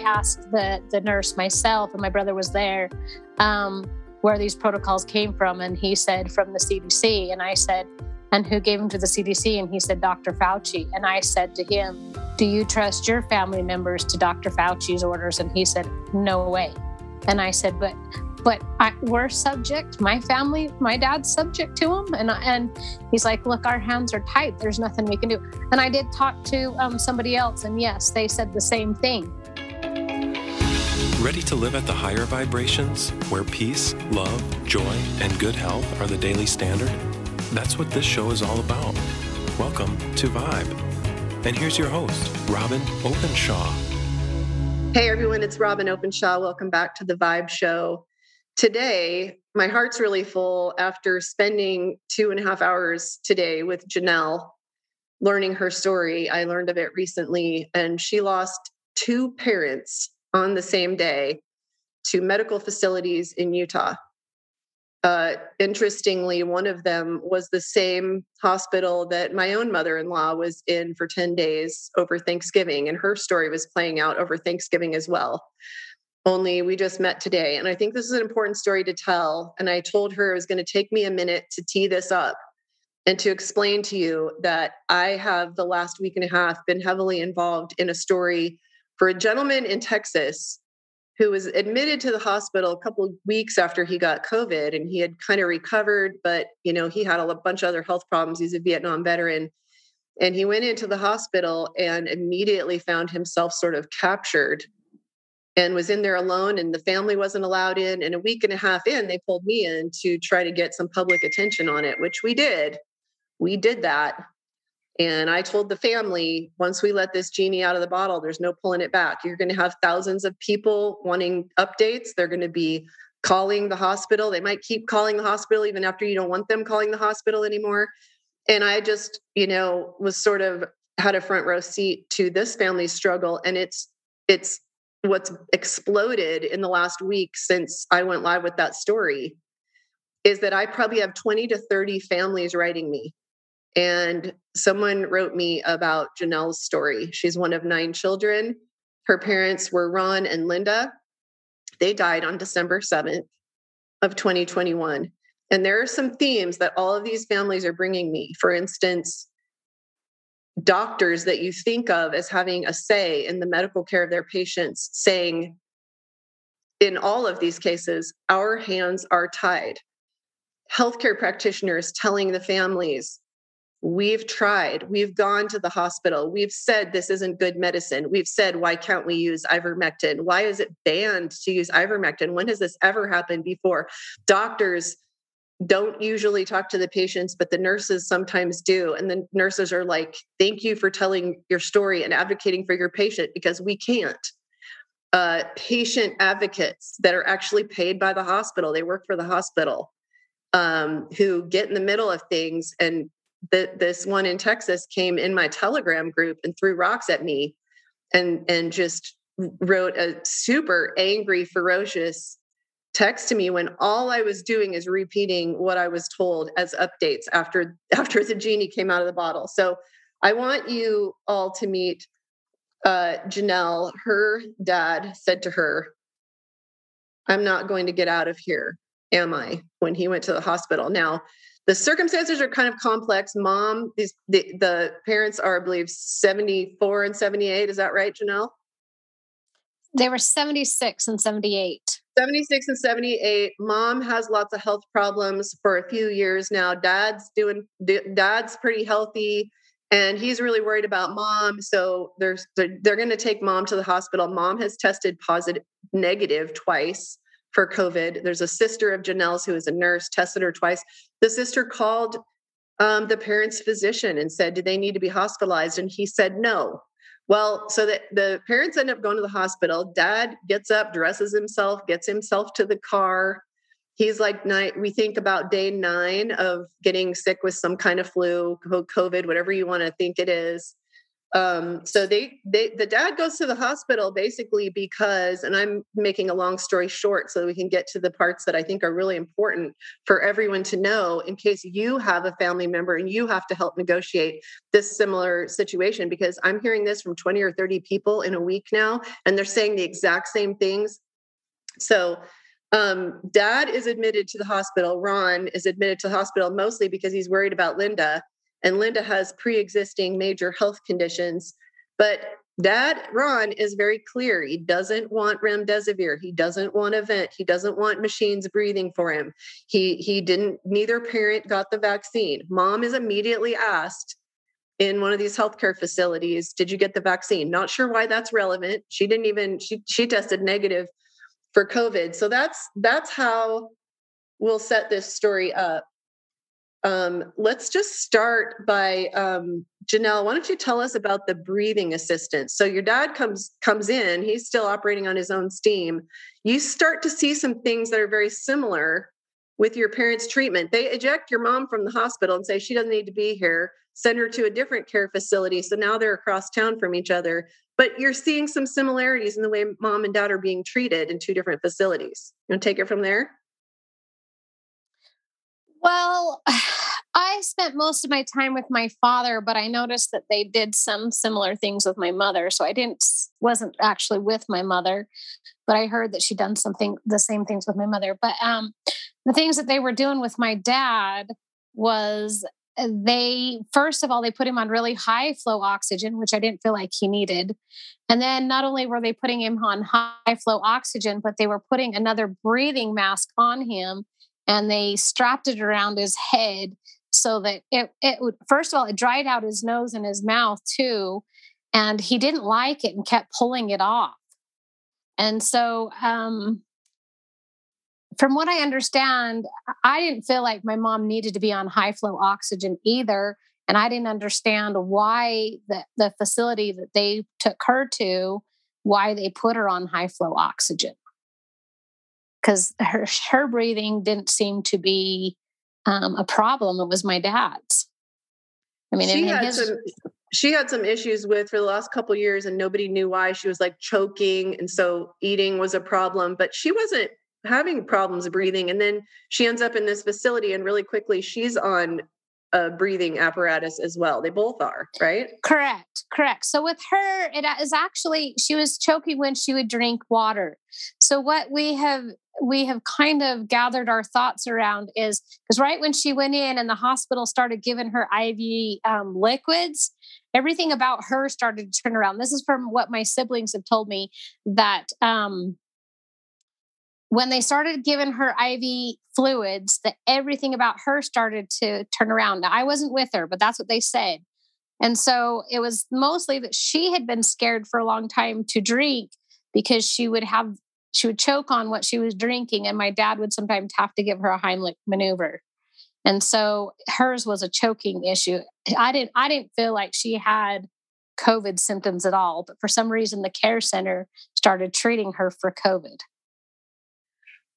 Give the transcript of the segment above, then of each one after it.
asked the the nurse myself, and my brother was there, um, where these protocols came from, and he said from the CDC, and I said, and who gave them to the CDC, and he said Dr. Fauci, and I said to him, do you trust your family members to Dr. Fauci's orders? And he said, no way. And I said, but but I, we're subject. My family, my dad's subject to him, and and he's like, look, our hands are tied. There's nothing we can do. And I did talk to um, somebody else, and yes, they said the same thing. Ready to live at the higher vibrations, where peace, love, joy, and good health are the daily standard? That's what this show is all about. Welcome to Vibe. And here's your host, Robyn Openshaw. Hey everyone, it's Robyn Openshaw. Welcome back to the Vibe Show today, my heart's really full after spending two and a half hours today with Jennell, learning her story. I learned of it recently, and she lost two parents on the same day to medical facilities in Utah. Uh, interestingly, one of them was the same hospital that my own mother in law was in for 10 days over Thanksgiving, and her story was playing out over Thanksgiving as well only we just met today. And I think this is an important story to tell. And I told her it was going to take me a minute to tee this up and to explain to you that I have the last week and a half been heavily involved in a story for a gentleman in Texas who was admitted to the hospital a couple of weeks after he got COVID and he had kind of recovered, but you know, he had a bunch of other health problems. He's a Vietnam veteran. And he went into the hospital and immediately found himself sort of captured and was in there alone and the family wasn't allowed in and a week and a half in they pulled me in to try to get some public attention on it which we did we did that and i told the family once we let this genie out of the bottle there's no pulling it back. You're going to have thousands of people wanting updates. They're going to be calling the hospital. They might keep calling the hospital even after you don't want them calling the hospital anymore. And i just you know was sort of had a front row seat to this family's struggle and it's it's what's exploded in the last week since I went live with that story is that I probably have 20 to 30 families writing me. And someone wrote me about Jennell's story. She's one of nine children. Her parents were Ron and Linda. They died on December 7th of 2021. And there are some themes that all of these families are bringing me. For instance, doctors that you think of as having a say in the medical care of their patients saying, in all of these cases, our hands are tied. Healthcare practitioners telling the families, we've tried, we've gone to the hospital, we've said this isn't good medicine, we've said, why can't we use ivermectin? Why is it banned to use ivermectin? When has this ever happened before? Doctors don't usually talk to the patients, but the nurses sometimes do. And the nurses are like, thank you for telling your story and advocating for your patient because we can't. Uh, patient advocates that are actually paid by the hospital, they work for the hospital, um, who get in the middle of things. And the, this one in Texas came in my Telegram group and threw rocks at me and, and just wrote a super angry, ferocious text to me when all I was doing is repeating what I was told as updates after after the genie came out of the bottle. So I want you all to meet uh, Jennell. Her dad said to her, "I'm not going to get out of here, am I?" When he went to the hospital. Now, the circumstances are kind of complex. Mom, these the, the parents are, I believe, 74 and 78. Is that right, Jennell? They were 76 and 78. 76 and 78 mom has lots of health problems for a few years now dad's doing dad's pretty healthy and he's really worried about mom so there's they're, they're going to take mom to the hospital mom has tested positive negative twice for covid there's a sister of jennell's who is a nurse tested her twice the sister called um, the parents physician and said do they need to be hospitalized and he said no well, so that the parents end up going to the hospital. Dad gets up, dresses himself, gets himself to the car. He's like nine, we think about day nine of getting sick with some kind of flu, COVID, whatever you want to think it is. Um, so they they the dad goes to the hospital basically because and i'm making a long story short so we can get to the parts that i think are really important for everyone to know in case you have a family member and you have to help negotiate this similar situation because i'm hearing this from 20 or 30 people in a week now and they're saying the exact same things. So um, dad is admitted to the hospital ron is admitted to the hospital mostly because he's worried about linda and Linda has pre existing major health conditions. But Dad, Ron, is very clear. He doesn't want remdesivir. He doesn't want a vent. He doesn't want machines breathing for him. He he didn't. Neither parent got the vaccine. Mom is immediately asked in one of these healthcare facilities, "Did you get the vaccine?" Not sure why that's relevant. She didn't even. She she tested negative for COVID. So that's that's how we'll set this story up. Um, let's just start by um, Jennell. Why don't you tell us about the breathing assistance? So your dad comes comes in; he's still operating on his own steam. You start to see some things that are very similar with your parents' treatment. They eject your mom from the hospital and say she doesn't need to be here. Send her to a different care facility. So now they're across town from each other. But you're seeing some similarities in the way mom and dad are being treated in two different facilities. You want to take it from there? Well, I spent most of my time with my father, but I noticed that they did some similar things with my mother. So I didn't wasn't actually with my mother, but I heard that she'd done something the same things with my mother. But um, the things that they were doing with my dad was uh, they first of all they put him on really high flow oxygen which i didn't feel like he needed and then not only were they putting him on high flow oxygen but they were putting another breathing mask on him and they strapped it around his head so that it, it would first of all it dried out his nose and his mouth too and he didn't like it and kept pulling it off. And so um, from what i understand i didn't feel like my mom needed to be on high flow oxygen either and i didn't understand why the, the facility that they took her to why they put her on high flow oxygen because her her breathing didn't seem to be um, a problem. It was my dad's. I mean, she had his, some she had some issues with for the last couple years, and nobody knew why. She was like choking, and so eating was a problem. But she wasn't having problems breathing. And then she ends up in this facility, and really quickly she's on a breathing apparatus as well. They both are, right? Correct, correct. So with her, it is actually she was choking when she would drink water. So what we have we have kind of gathered our thoughts around is because right when she went in and the hospital started giving her IV um, liquids, everything about her started to turn around. This is from what my siblings have told me that um, when they started giving her IV fluids, that everything about her started to turn around. Now, I wasn't with her, but that's what they said. And so it was mostly that she had been scared for a long time to drink because she would have she would choke on what she was drinking and my dad would sometimes have to give her a Heimlich maneuver. And so hers was a choking issue. I didn't I didn't feel like she had COVID symptoms at all, but for some reason the care center started treating her for COVID.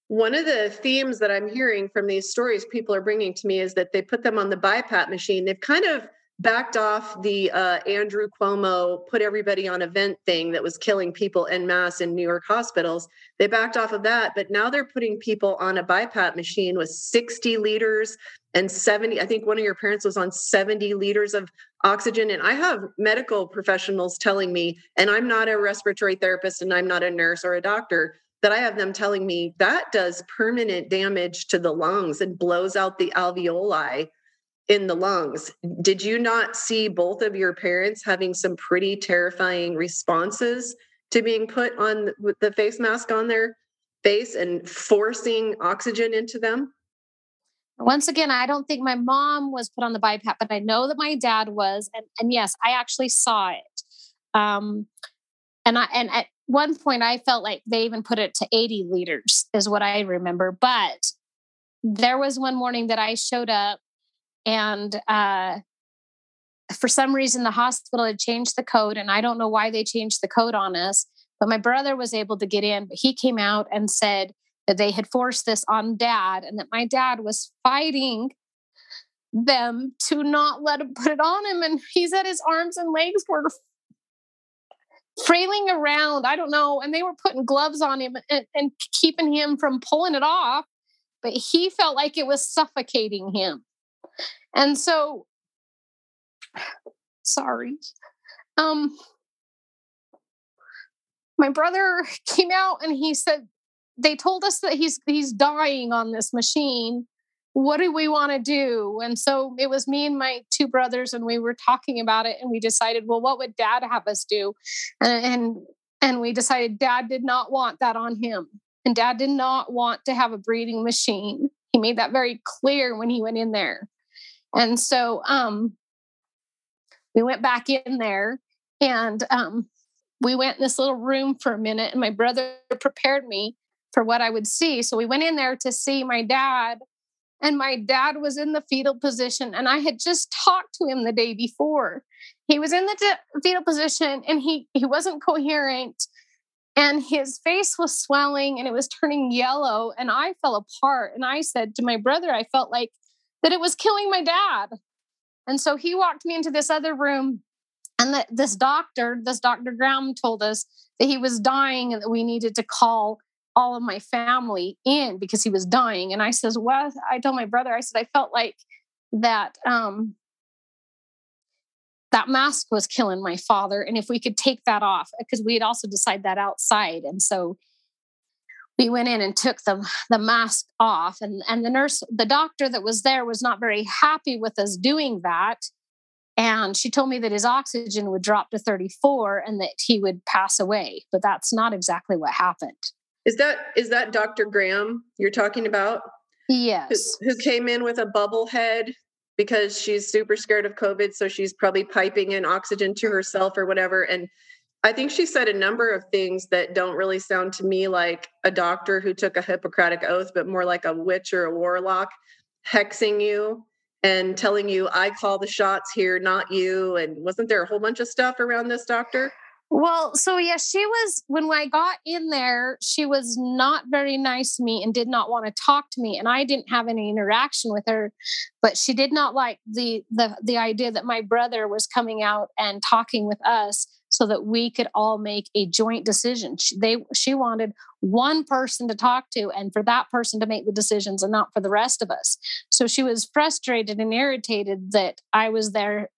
One of the themes that I'm hearing from these stories people are bringing to me is that they put them on the BiPAP machine. They've kind of backed off the uh, Andrew Cuomo put everybody on a vent thing that was killing people en masse in New York hospitals. They backed off of that, but now they're putting people on a BiPAP machine with 60 liters and 70. I think one of your parents was on 70 liters of oxygen. And I have medical professionals telling me, and I'm not a respiratory therapist and I'm not a nurse or a doctor, that I have them telling me that does permanent damage to the lungs and blows out the alveoli in the lungs. Did you not see both of your parents having some pretty terrifying responses to being put on the face mask on their face and forcing oxygen into them? Once again, I don't think my mom was put on the BiPAP, but I know that my dad was, and, and yes, I actually saw it. Um, and I and at one point I felt like they even put it to 80 liters, is what I remember. But there was one morning that I showed up and uh, for some reason the hospital had changed the code and i don't know why they changed the code on us but my brother was able to get in but he came out and said that they had forced this on dad and that my dad was fighting them to not let him put it on him and he said his arms and legs were frailing around. I don't know. And they were putting gloves on him and, and keeping him from pulling it off. But he felt like it was suffocating him. And so, sorry. Um, my brother came out and he said, they told us that he's he's dying on this machine what do we want to do? And so it was me and my two brothers, and we were talking about it, and we decided, well, what would dad have us do? And, and, we decided dad did not want that on him. And dad did not want to have a breathing machine. He made that very clear when he went in there. And so um, we went back in there and um, we went in this little room for a minute, and my brother prepared me for what I would see. So we went in there to see my dad and my dad was in the fetal position and i had just talked to him the day before. He was in the de- fetal position and he he wasn't coherent and his face was swelling and it was turning yellow and i fell apart and i said to my brother i felt like that it was killing my dad. And so he walked me into this other room and that this doctor this dr graham told us that he was dying and that we needed to call all of my family in because he was dying. And I says, well, I told my brother, I said, I felt like that um that mask was killing my father. And if we could take that off, because we had also decided that outside. And so we went in and took the, the mask off. And, and the nurse, the doctor that was there was not very happy with us doing that. And she told me that his oxygen would drop to 34 and that he would pass away. But that's not exactly what happened. Is that is that Dr. Graham you're talking about? Yes. Who, who came in with a bubble head because she's super scared of COVID, so she's probably piping in oxygen to herself or whatever. And I think she said a number of things that don't really sound to me like a doctor who took a Hippocratic oath, but more like a witch or a warlock hexing you and telling you, I call the shots here, not you. And wasn't there a whole bunch of stuff around this doctor? Well, so yeah, she was when I got in there, she was not very nice to me and did not want to talk to me and I didn't have any interaction with her, but she did not like the the the idea that my brother was coming out and talking with us so that we could all make a joint decision. She, they she wanted one person to talk to and for that person to make the decisions and not for the rest of us. So she was frustrated and irritated that I was there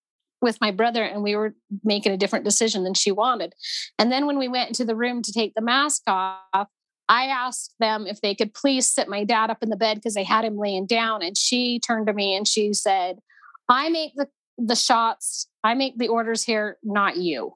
with my brother and we were making a different decision than she wanted. And then when we went into the room to take the mask off, I asked them if they could please sit my dad up in the bed because they had him laying down. And she turned to me and she said, I make the, the shots, I make the orders here, not you.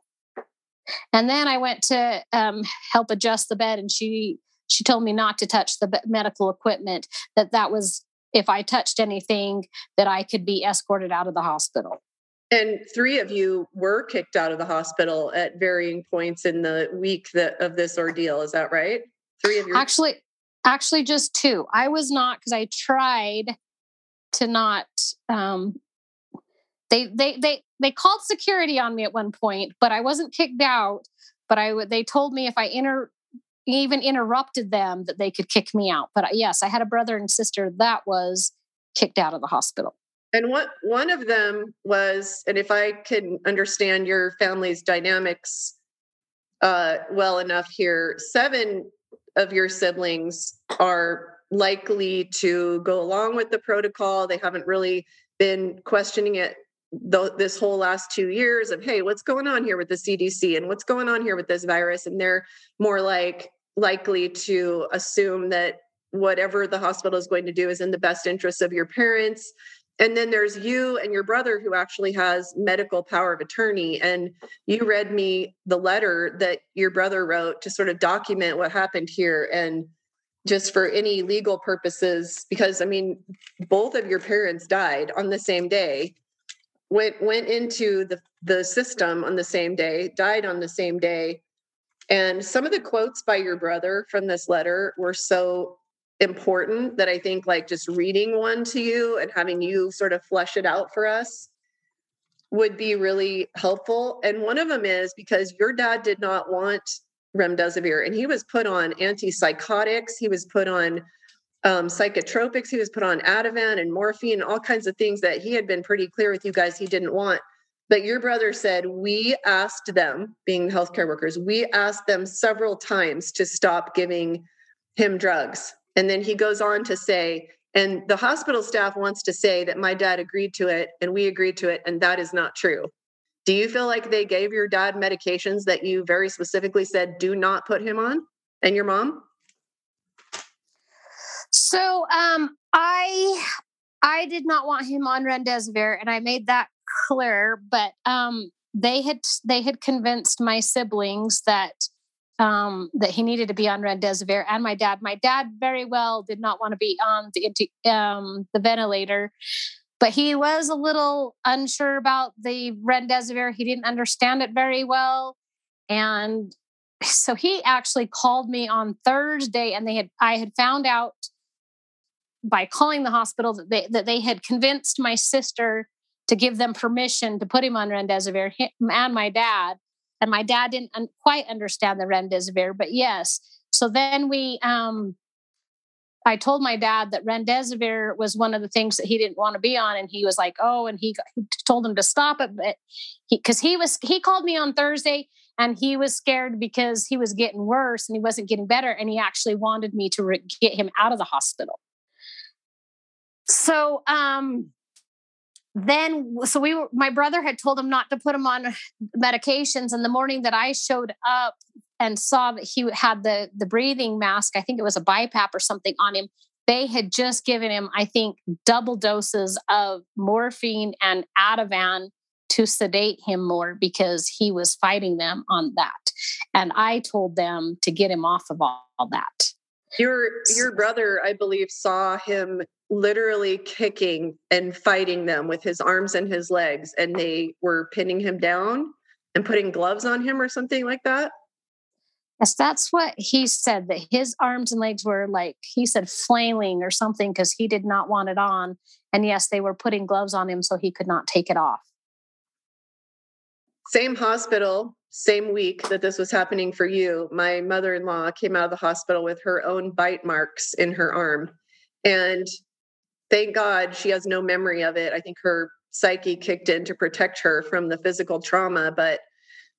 And then I went to um, help adjust the bed and she she told me not to touch the medical equipment that that was if I touched anything that I could be escorted out of the hospital. And three of you were kicked out of the hospital at varying points in the week that, of this ordeal. Is that right? Three of you. Actually, actually, just two. I was not because I tried to not. Um, they they they they called security on me at one point, but I wasn't kicked out. But I they told me if I inter even interrupted them that they could kick me out. But uh, yes, I had a brother and sister that was kicked out of the hospital. And what one of them was, and if I can understand your family's dynamics uh, well enough here, seven of your siblings are likely to go along with the protocol. They haven't really been questioning it th- this whole last two years of, hey, what's going on here with the CDC and what's going on here with this virus? And they're more like likely to assume that whatever the hospital is going to do is in the best interest of your parents and then there's you and your brother who actually has medical power of attorney. And you read me the letter that your brother wrote to sort of document what happened here. And just for any legal purposes because i mean both of your parents died on the same day went went into the the system on the same day died on the same day. And some of the quotes by your brother from this letter were so important that I think like just reading one to you and having you sort of flesh it out for us would be really helpful. And one of them is because your dad did not want remdesivir and he was put on antipsychotics, he was put on um, psychotropics, he was put on Ativan and morphine, all kinds of things that he had been pretty clear with you guys he didn't want. But your brother said, We asked them, being healthcare workers, we asked them several times to stop giving him drugs. And then he goes on to say, and the hospital staff wants to say that my dad agreed to it and we agreed to it, and that is not true. Do you feel like they gave your dad medications that you very specifically said do not put him on and your mom? So um I I did not want him on remdesivir and I made that clear, but um they had they had convinced my siblings that um, that he needed to be on remdesivir and my dad. My dad very well did not want to be on the um, the ventilator, but he was a little unsure about the remdesivir. He didn't understand it very well, and so he actually called me on Thursday, and they had I had found out by calling the hospital that they that they had convinced my sister to give them permission to put him on remdesivir and my dad and my dad didn't un- quite understand the remdesivir but yes so then we um I told my dad that remdesivir was one of the things that he didn't want to be on, and he was like, "Oh," and he, he told him to stop it, but he because he was he called me on Thursday and he was scared because he was getting worse and he wasn't getting better, and he actually wanted me to re- get him out of the hospital. So, um, then so we were my brother had told him not to put him on medications and the morning that i showed up and saw that he had the the breathing mask i think it was a bipap or something on him they had just given him i think double doses of morphine and ativan to sedate him more because he was fighting them on that. And i told them to get him off of all, all that. Your your brother i believe saw him literally kicking and fighting them with his arms and his legs and they were pinning him down and putting gloves on him or something like that. Yes that's what he said that his arms and legs were like he said flailing or something because he did not want it on and yes they were putting gloves on him so he could not take it off. Same hospital same week that this was happening for you my mother-in-law came out of the hospital with her own bite marks in her arm and thank God she has no memory of it. I think her psyche kicked in to protect her from the physical trauma. But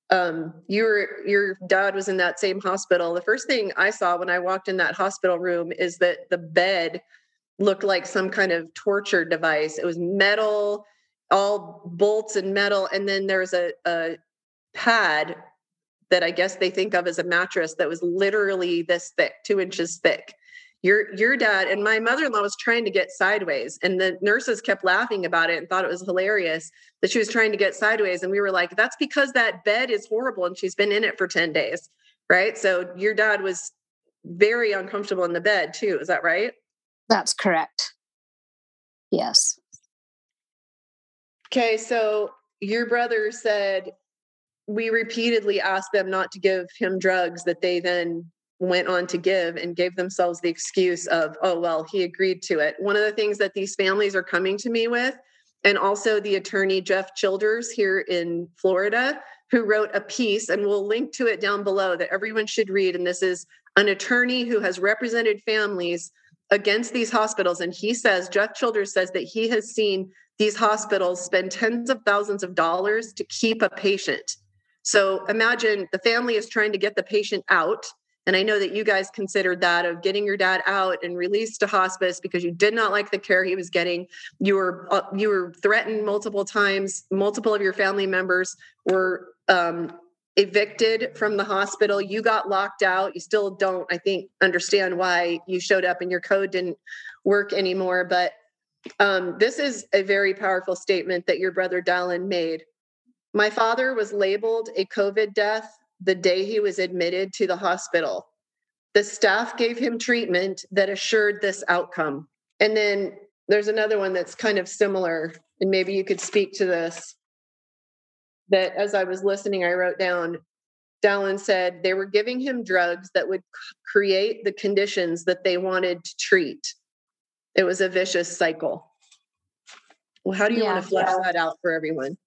um, your your dad was in that same hospital. The first thing I saw when I walked in that hospital room is that the bed looked like some kind of torture device. It was metal, all bolts and metal, and then there was a, a pad that I guess they think of as a mattress that was literally this thick, two inches thick your your dad and my mother-in-law was trying to get sideways and the nurses kept laughing about it and thought it was hilarious that she was trying to get sideways and we were like that's because that bed is horrible and she's been in it for 10 days right? So your dad was very uncomfortable in the bed too is that right? That's correct. Yes. Okay so your brother said we repeatedly asked them not to give him drugs that they then went on to give and gave themselves the excuse of, oh, well, he agreed to it. One of the things that these families are coming to me with, and also the attorney Jeff Childers here in Florida, who wrote a piece, and we'll link to it down below that everyone should read. And this is an attorney who has represented families against these hospitals. And he says, Jeff Childers says that he has seen these hospitals spend tens of thousands of dollars to keep a patient. So imagine the family is trying to get the patient out and I know that you guys considered that of getting your dad out and released to hospice because you did not like the care he was getting. You were uh, you were threatened multiple times. Multiple of your family members were um, evicted from the hospital. You got locked out. You still don't, I think, understand why you showed up and your code didn't work anymore. But um, this is a very powerful statement that your brother Dallin made. My father was labeled a COVID death the day he was admitted to the hospital. The staff gave him treatment that assured this outcome. And then there's another one that's kind of similar, and maybe you could speak to this. That as I was listening, I wrote down Dallin said they were giving him drugs that would create the conditions that they wanted to treat. It was a vicious cycle. Well, how do you yeah, want to flesh yeah. that out for everyone?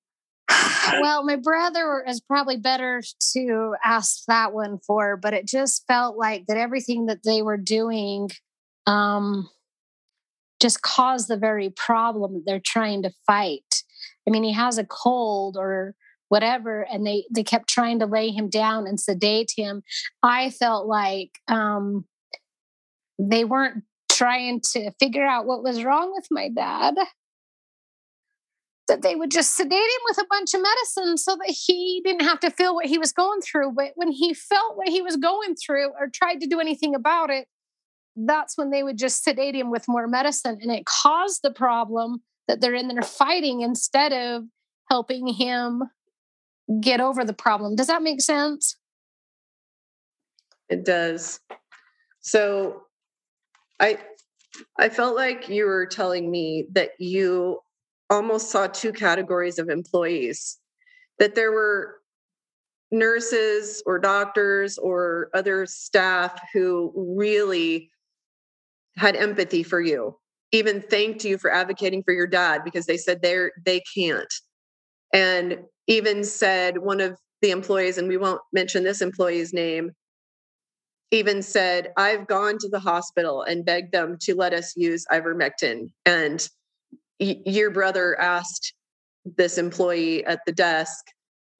well, my brother is probably better to ask that one for, but it just felt like that everything that they were doing um, just caused the very problem that they're trying to fight. I mean, he has a cold or whatever and they they kept trying to lay him down and sedate him i felt like um they weren't trying to figure out what was wrong with my dad that they would just sedate him with a bunch of medicine so that he didn't have to feel what he was going through. But when he felt what he was going through or tried to do anything about it, that's when they would just sedate him with more medicine. And it caused the problem that they're in there fighting instead of helping him get over the problem. Does that make sense? It does. So I I felt like you were telling me that you almost saw two categories of employees that there were nurses or doctors or other staff who really had empathy for you even thanked you for advocating for your dad because they said they're they can't. And even said one of the employees and we won't mention this employee's name even said i've gone to the hospital and begged them to let us use ivermectin. And your brother asked this employee at the desk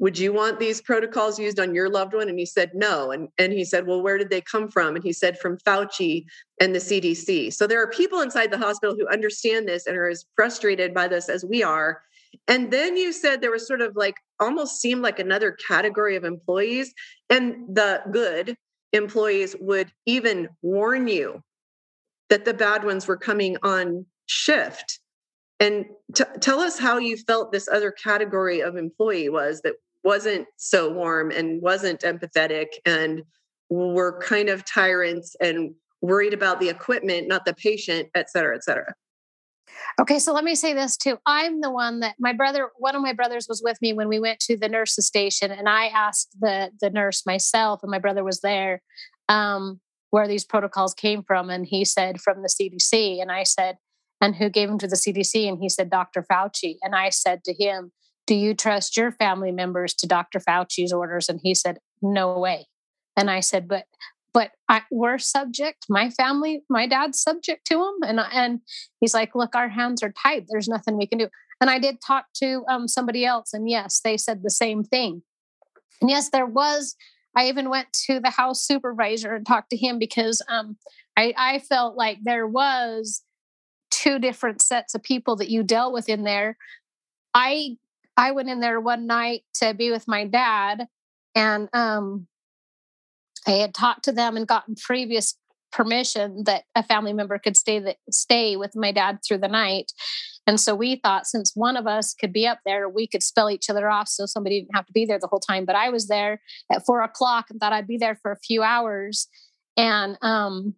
would you want these protocols used on your loved one? And he said no. And, and he said well where did they come from? And he said from fauci and the cdc so there are people inside the hospital who understand this and are as frustrated by this as we are. And then you said there was sort of like almost seemed like another category of employees and the good employees would even warn you that the bad ones were coming on shift and t- tell us how you felt this other category of employee was that wasn't so warm and wasn't empathetic and were kind of tyrants and worried about the equipment, not the patient, et cetera, et cetera. Okay, so let me say this too. I'm the one that my brother, one of my brothers was with me when we went to the nurse's station, and I asked the the nurse myself, and my brother was there, um, where these protocols came from, and he said from the CDC, and I said, and who gave him to the CDC? And he said, Dr. Fauci. And I said to him, Do you trust your family members to Dr. Fauci's orders? And he said, No way. And I said, But but I, we're subject. My family, my dad's subject to him, and and he's like, "Look, our hands are tied. There's nothing we can do." And I did talk to um, somebody else, and yes, they said the same thing. And yes, there was. I even went to the house supervisor and talked to him because um, I, I felt like there was two different sets of people that you dealt with in there. I I went in there one night to be with my dad, and um, I had talked to them and gotten previous permission that a family member could stay that stay with my dad through the night. And so we thought since one of us could be up there, we could spell each other off so somebody didn't have to be there the whole time. But I was there at four o'clock and thought I'd be there for a few hours. And um,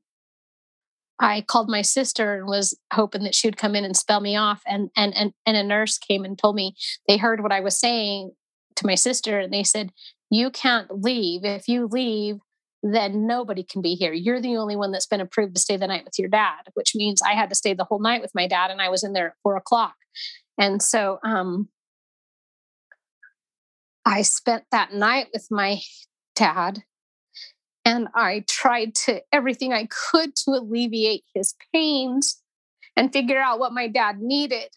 I called my sister and was hoping that she would come in and spell me off. And and and and a nurse came and told me they heard what I was saying to my sister, and they said, "You can't leave. If you leave, then nobody can be here. You're the only one that's been approved to stay the night with your dad." Which means I had to stay the whole night with my dad, and I was in there at four o'clock. And so, um, I spent that night with my dad and I tried to everything I could to alleviate his pains and figure out what my dad needed.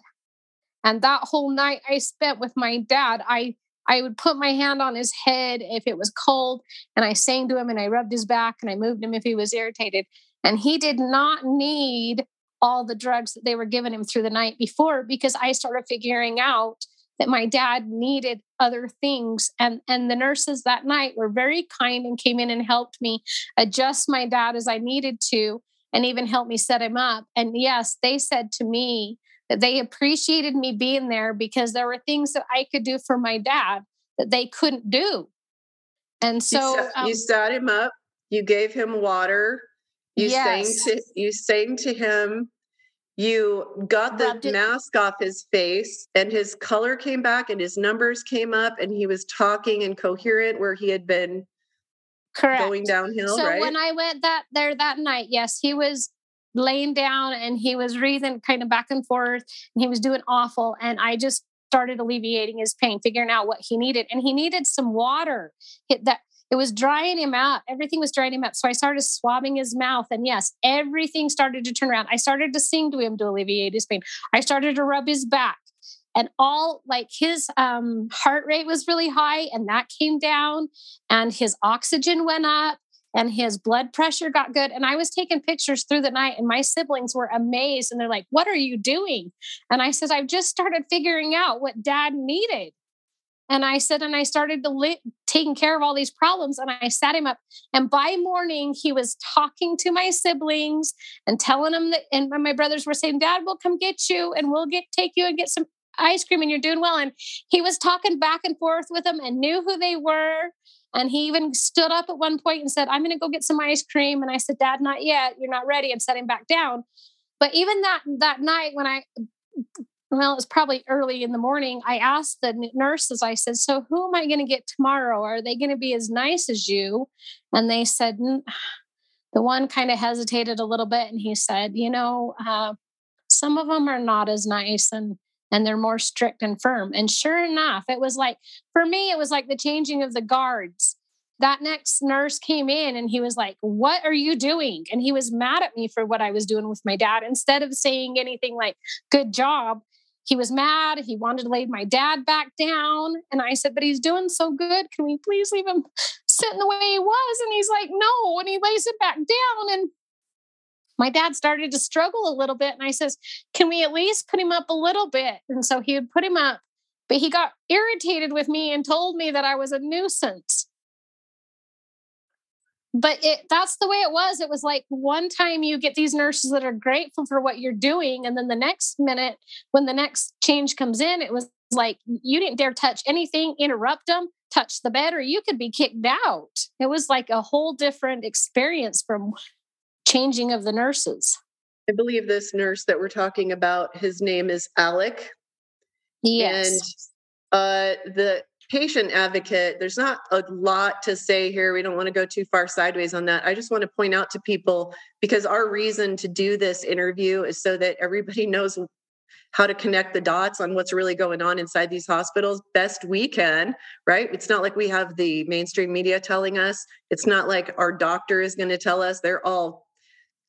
And that whole night I spent with my dad, I I would put my hand on his head if it was cold, and I sang to him and I rubbed his back and I moved him if he was irritated. And he did not need all the drugs that they were giving him through the night before because I started figuring out that my dad needed other things and and the nurses that night were very kind and came in and helped me adjust my dad as i needed to and even help me set him up and yes they said to me that they appreciated me being there because there were things that i could do for my dad that they couldn't do and so you, um, you sat him up you gave him water you yes. sang to you sang to him you got the mask off his face and his color came back and his numbers came up and he was talking and coherent where he had been Correct. going downhill so right? when i went that there that night yes he was laying down and he was breathing kind of back and forth and he was doing awful and i just started alleviating his pain figuring out what he needed and he needed some water that it was drying him out. Everything was drying him out. So I started swabbing his mouth. And yes, everything started to turn around. I started to sing to him to alleviate his pain. I started to rub his back. and all like his um, heart rate was really high and that came down and his oxygen went up and his blood pressure got good and i was taking pictures through the night and my siblings were amazed and they're like what are you doing and i said i've just started figuring out what dad needed and I said, and I started to li- taking care of all these problems. And I sat him up. And by morning, he was talking to my siblings and telling them that. And my brothers were saying, "Dad, we'll come get you, and we'll get take you and get some ice cream, and you're doing well." And he was talking back and forth with them and knew who they were. And he even stood up at one point and said, "I'm going to go get some ice cream." And I said, "Dad, not yet. You're not ready." And set him back down. But even that that night when I well, it was probably early in the morning. I asked the nurses, I said, So who am I going to get tomorrow? Are they going to be as nice as you? And they said, The one kind of hesitated a little bit and he said, You know, uh, some of them are not as nice and and they're more strict and firm. And sure enough, it was like, for me, it was like the changing of the guards. That next nurse came in and he was like, What are you doing? And he was mad at me for what I was doing with my dad. Instead of saying anything like, Good job, he was mad. He wanted to lay my dad back down. And I said, But he's doing so good. Can we please leave him sitting the way he was? And he's like, No. And he lays it back down. And my dad started to struggle a little bit. And I says, Can we at least put him up a little bit? And so he would put him up. But he got irritated with me and told me that I was a nuisance but it that's the way it was. It was like one time you get these nurses that are grateful for what you're doing and then the next minute when the next change comes in it was like you didn't dare touch anything interrupt them touch the bed or you could be kicked out. It was like a whole different experience from changing of the nurses. I believe this nurse that we're talking about his name is alec. Yes. and uh the patient advocate, there's not a lot to say here. We don't want to go too far sideways on that. I just want to point out to people because our reason to do this interview is so that everybody knows how to connect the dots on what's really going on inside these hospitals best we can, right? It's not like we have the mainstream media telling us. It's not like our doctor is going to tell us. They're all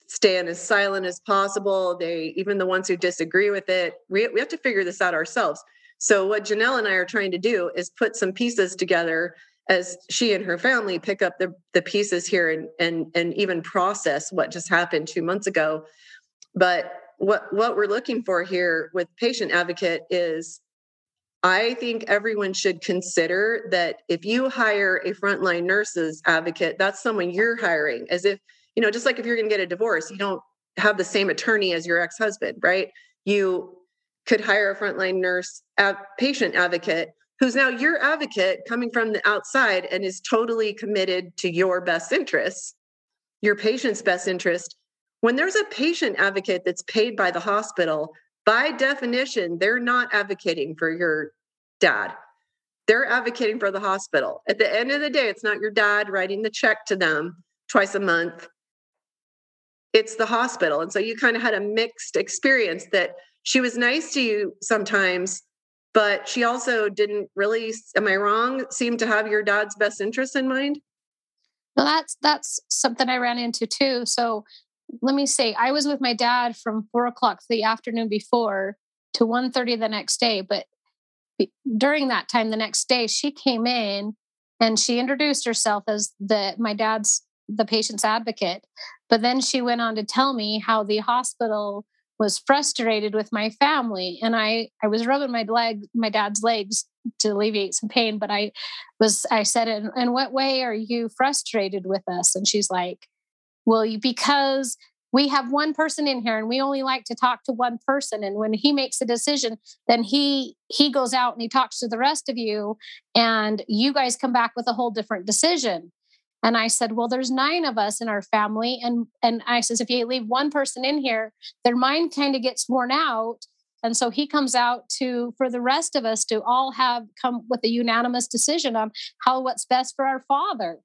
staying as silent as possible. They, even the ones who disagree with it, we, we have to figure this out ourselves. So, what Jennell and I are trying to do is put some pieces together as she and her family pick up the, the pieces here and, and, and even process what just happened two months ago. But what, what we're looking for here with patient advocate is I think everyone should consider that if you hire a frontline nurses advocate, that's someone you're hiring as if, you know, just like if you're going to get a divorce, you don't have the same attorney as your ex husband, right? You could hire a frontline nurse, patient advocate, who's now your advocate coming from the outside and is totally committed to your best interests, your patient's best interest. When there's a patient advocate that's paid by the hospital, by definition, they're not advocating for your dad. They're advocating for the hospital. At the end of the day, it's not your dad writing the check to them twice a month. It's the hospital. And so you kind of had a mixed experience that she was nice to you sometimes, but she also didn't really, am I wrong, seem to have your dad's best interest in mind? Well, that's that's something I ran into too. So let me say, I was with my dad from four o'clock the afternoon before to 1.30 the next day. But during that time, the next day, she came in and she introduced herself as the my dad's the patient's advocate. But then she went on to tell me how the hospital was frustrated with my family and i i was rubbing my leg my dad's legs to alleviate some pain but i was i said in, in what way are you frustrated with us? And she's like well because we have one person in here and we only like to talk to one person and when he makes a decision then he he goes out and he talks to the rest of you and you guys come back with a whole different decision and I said, well, there's nine of us in our family. And, and I says, if you leave one person in here, their mind kind of gets worn out. And so he comes out to, for the rest of us to all have come with a unanimous decision on how, what's best for our father.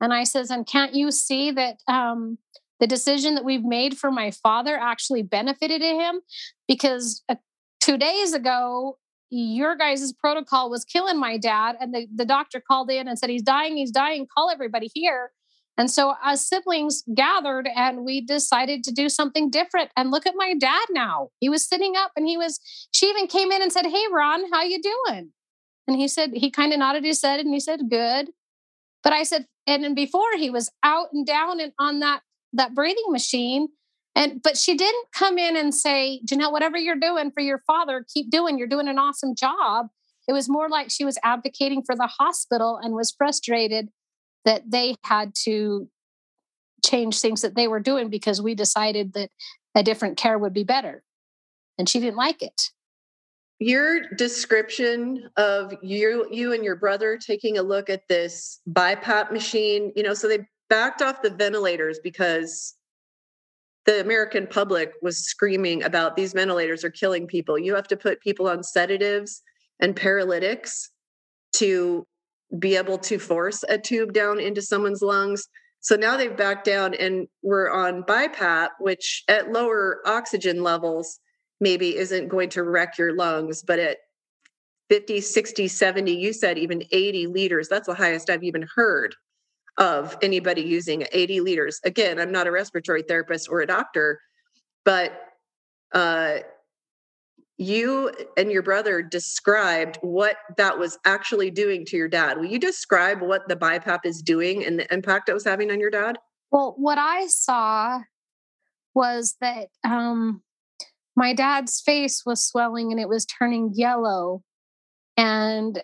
And I says, and can't you see that um, the decision that we've made for my father actually benefited him? Because uh, two days ago, your guys' protocol was killing my dad. And the, the doctor called in and said, he's dying, he's dying, call everybody here. And so us siblings gathered and we decided to do something different. And look at my dad now. He was sitting up and he was, she even came in and said, Hey, Ron, how you doing? And he said, he kind of nodded his head and he said, good. But I said, and then before he was out and down and on that, that breathing machine. And, but she didn't come in and say, Jennell, whatever you're doing for your father, keep doing, you're doing an awesome job. It was more like she was advocating for the hospital and was frustrated that they had to change things that they were doing because we decided that a different care would be better. And she didn't like it. Your description of you you and your brother taking a look at this BiPAP machine, you know, so they backed off the ventilators because the American public was screaming about these ventilators are killing people. You have to put people on sedatives and paralytics to be able to force a tube down into someone's lungs. So now they've backed down and we're on BiPAP, which at lower oxygen levels maybe isn't going to wreck your lungs, but at 50, 60, 70, you said even 80 liters, that's the highest I've even heard of anybody using 80 liters. Again, I'm not a respiratory therapist or a doctor, but uh, you and your brother described what that was actually doing to your dad. Will you describe what the BiPAP is doing and the impact it was having on your dad? Well, what I saw was that um, my dad's face was swelling and it was turning yellow. And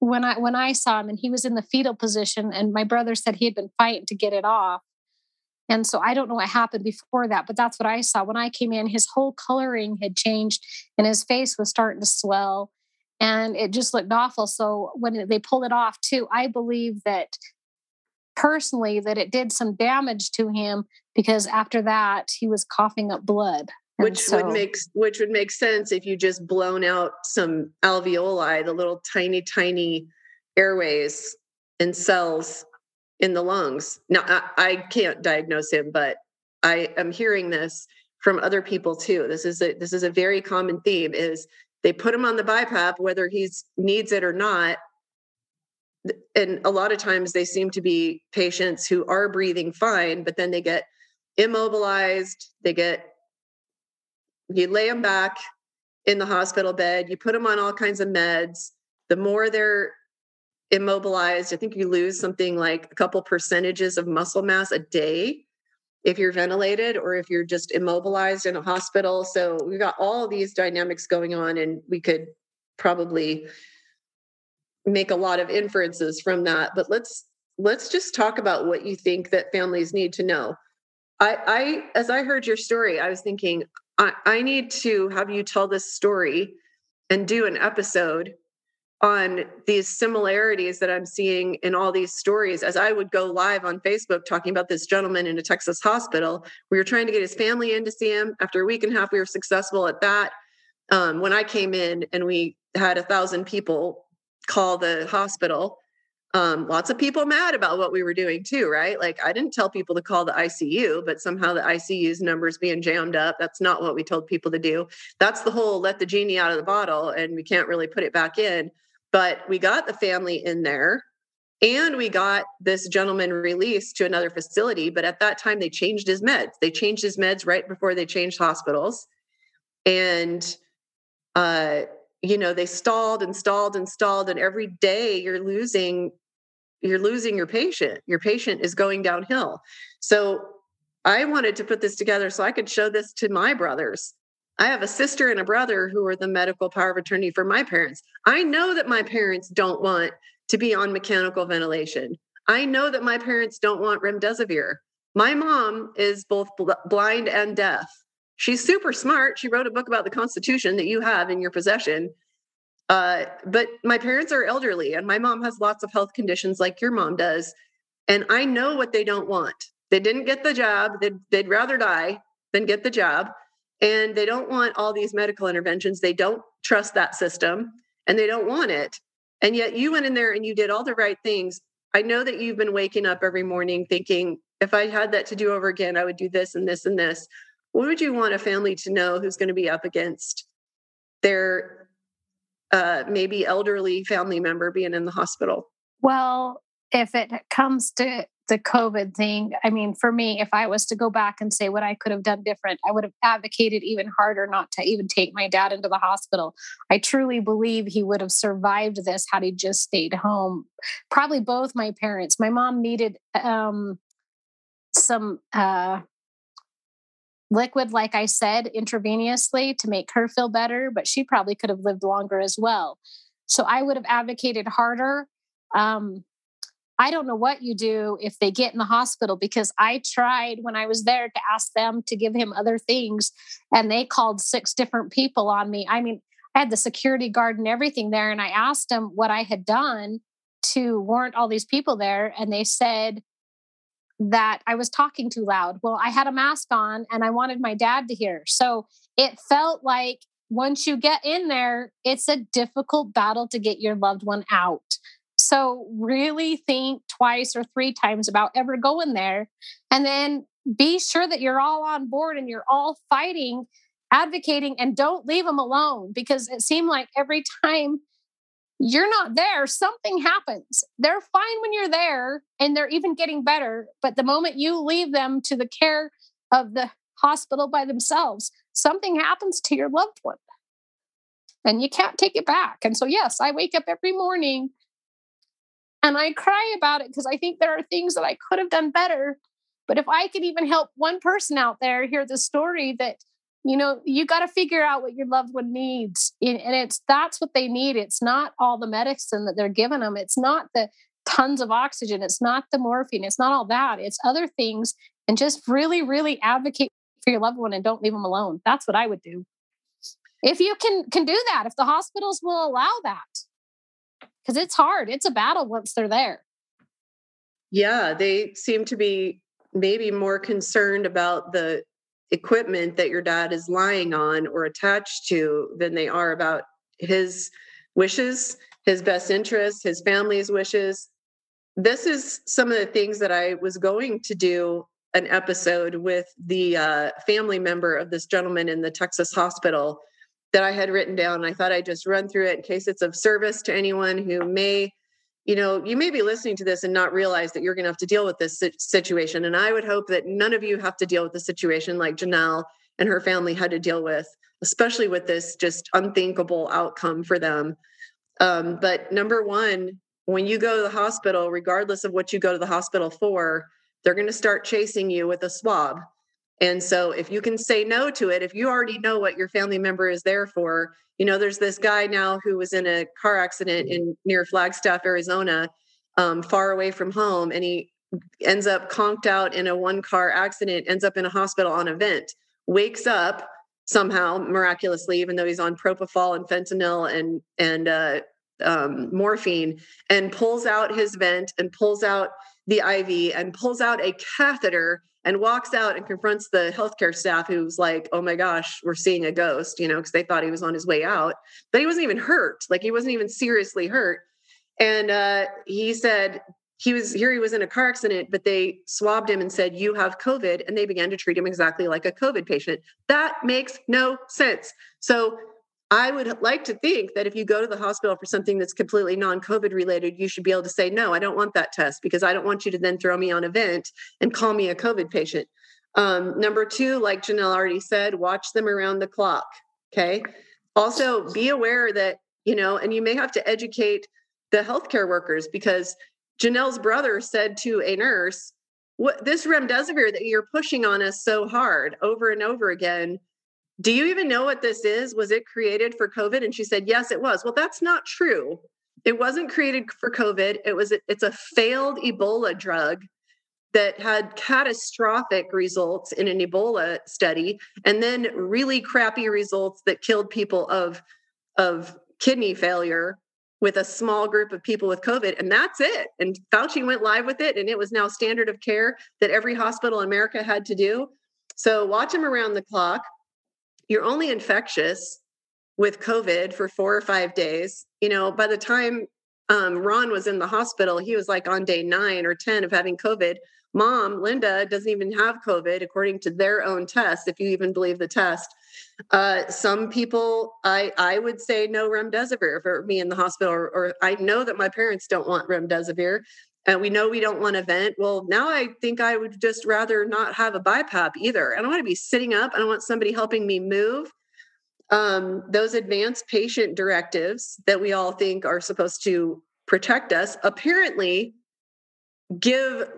when I when I saw him and he was in the fetal position, and my brother said he had been fighting to get it off. And so I don't know what happened before that, but that's what I saw. When I came in, his whole coloring had changed and his face was starting to swell and it just looked awful. So when they pulled it off, too, I believe that personally that it did some damage to him because after that he was coughing up blood. Which so, would make which would make sense if you just blown out some alveoli, the little tiny, tiny airways and cells in the lungs. Now, I, I can't diagnose him, but I am hearing this from other people too. This is a this is a very common theme. Is they put him on the BiPAP whether he needs it or not, and a lot of times they seem to be patients who are breathing fine, but then they get immobilized. They get you lay them back in the hospital bed. You put them on all kinds of meds. The more they're immobilized, I think you lose something like a couple percentages of muscle mass a day if you're ventilated or if you're just immobilized in a hospital. So we've got all these dynamics going on, and we could probably make a lot of inferences from that. But let's let's just talk about what you think that families need to know. I, I as I heard your story, I was thinking I, I need to have you tell this story and do an episode on these similarities that I'm seeing in all these stories. As I would go live on Facebook talking about this gentleman in a Texas hospital, we were trying to get his family in to see him. After a week and a half, we were successful at that. Um, when I came in and we had a thousand people call the hospital, um, lots of people mad about what we were doing too, right? Like I didn't tell people to call the ICU, but somehow the ICU's numbers being jammed up. That's not what we told people to do. That's the whole let the genie out of the bottle and we can't really put it back in. But we got the family in there and we got this gentleman released to another facility. But at that time, they changed his meds. They changed his meds right before they changed hospitals. And, uh, you know, they stalled and stalled and stalled. And every day you're losing, you're losing your patient. Your patient is going downhill. So I wanted to put this together so I could show this to my brothers I have a sister and a brother who are the medical power of attorney for my parents. I know that my parents don't want to be on mechanical ventilation. I know that my parents don't want remdesivir. My mom is both bl- blind and deaf. She's super smart. She wrote a book about the Constitution that you have in your possession. Uh, but my parents are elderly, and my mom has lots of health conditions like your mom does. And I know what they don't want. They didn't get the job. They'd, they'd rather die than get the job and they don't want all these medical interventions. They don't trust that system and they don't want it. And yet you went in there and you did all the right things. I know that you've been waking up every morning thinking, if I had that to do over again, I would do this and this and this. What would you want a family to know who's going to be up against their uh, maybe elderly family member being in the hospital? Well, if it comes to the COVID thing, I mean, for me, if I was to go back and say what I could have done different, I would have advocated even harder not to even take my dad into the hospital. I truly believe he would have survived this had he just stayed home. Probably both my parents. My mom needed um, some uh, liquid, like I said, intravenously to make her feel better, but she probably could have lived longer as well. So I would have advocated harder. Um, I don't know what you do if they get in the hospital because I tried when I was there to ask them to give him other things and they called six different people on me. I mean, I had the security guard and everything there and I asked them what I had done to warrant all these people there and they said that I was talking too loud. Well, I had a mask on and I wanted my dad to hear. So it felt like once you get in there, it's a difficult battle to get your loved one out. So really think twice or three times about ever going there. And then be sure that you're all on board and you're all fighting, advocating, and don't leave them alone because it seemed like every time you're not there, something happens. They're fine when you're there and they're even getting better. But the moment you leave them to the care of the hospital by themselves, something happens to your loved one and you can't take it back. And so, yes, I wake up every morning and I cry about it because I think there are things that I could have done better. But if I could even help one person out there hear the story that, you know, you got to figure out what your loved one needs. And it's that's what they need. It's not all the medicine that they're giving them. It's not the tons of oxygen. It's not the morphine. It's not all that. It's other things. And just really, really advocate for your loved one and don't leave them alone. That's what I would do. If you can can do that, if the hospitals will allow that because it's hard. It's a battle once they're there. Yeah, they seem to be maybe more concerned about the equipment that your dad is lying on or attached to than they are about his wishes, his best interests, his family's wishes. This is some of the things that I was going to do an episode with the uh, family member of this gentleman in the Texas hospital that I had written down. I thought I'd just run through it in case it's of service to anyone who may, you know, you may be listening to this and not realize that you're going to have to deal with this situation. And I would hope that none of you have to deal with the situation like Jennell and her family had to deal with, especially with this just unthinkable outcome for them. Um, but number one, when you go to the hospital, regardless of what you go to the hospital for, they're going to start chasing you with a swab and so if you can say no to it, if you already know what your family member is there for, you know, there's this guy now who was in a car accident in near Flagstaff, Arizona, um, far away from home, and he ends up conked out in a one car accident, ends up in a hospital on a vent, wakes up somehow miraculously, even though he's on propofol and fentanyl and and uh, um, morphine, and pulls out his vent and pulls out the IV and pulls out a catheter and walks out and confronts the healthcare staff who's like, oh my gosh, we're seeing a ghost, you know, because they thought he was on his way out. But he wasn't even hurt. Like he wasn't even seriously hurt. And uh, he said, he was here, he was in a car accident, but they swabbed him and said, You have COVID. And they began to treat him exactly like a COVID patient. That makes no sense. So I would like to think that if you go to the hospital for something that's completely non COVID related, you should be able to say, no, I don't want that test because I don't want you to then throw me on a vent and call me a COVID patient. Um, number two, like Jennell already said, watch them around the clock. Okay. Also, be aware that, you know, and you may have to educate the healthcare workers because Jennell's brother said to a nurse, what this remdesivir that you're pushing on us so hard over and over again do you even know what this is? Was it created for COVID? And she said, yes, it was. Well, that's not true. It wasn't created for COVID. It was, it's a failed Ebola drug that had catastrophic results in an Ebola study and then really crappy results that killed people of, of kidney failure with a small group of people with COVID. And that's it. And Fauci went live with it. And it was now standard of care that every hospital in America had to do. So watch them around the clock you're only infectious with COVID for four or five days. You know, by the time um, Ron was in the hospital, he was like on day nine or 10 of having COVID. Mom, Linda, doesn't even have COVID according to their own test, if you even believe the test. Uh, some people, I I would say no remdesivir for me in the hospital, or, or I know that my parents don't want remdesivir. And we know we don't want to vent. Well, now I think I would just rather not have a BiPAP either. I don't want to be sitting up. I don't want somebody helping me move. Um, those advanced patient directives that we all think are supposed to protect us apparently give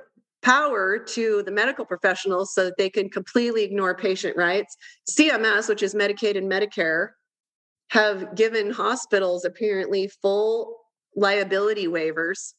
power to the medical professionals so that they can completely ignore patient rights. CMS, which is Medicaid and Medicare, have given hospitals apparently full liability waivers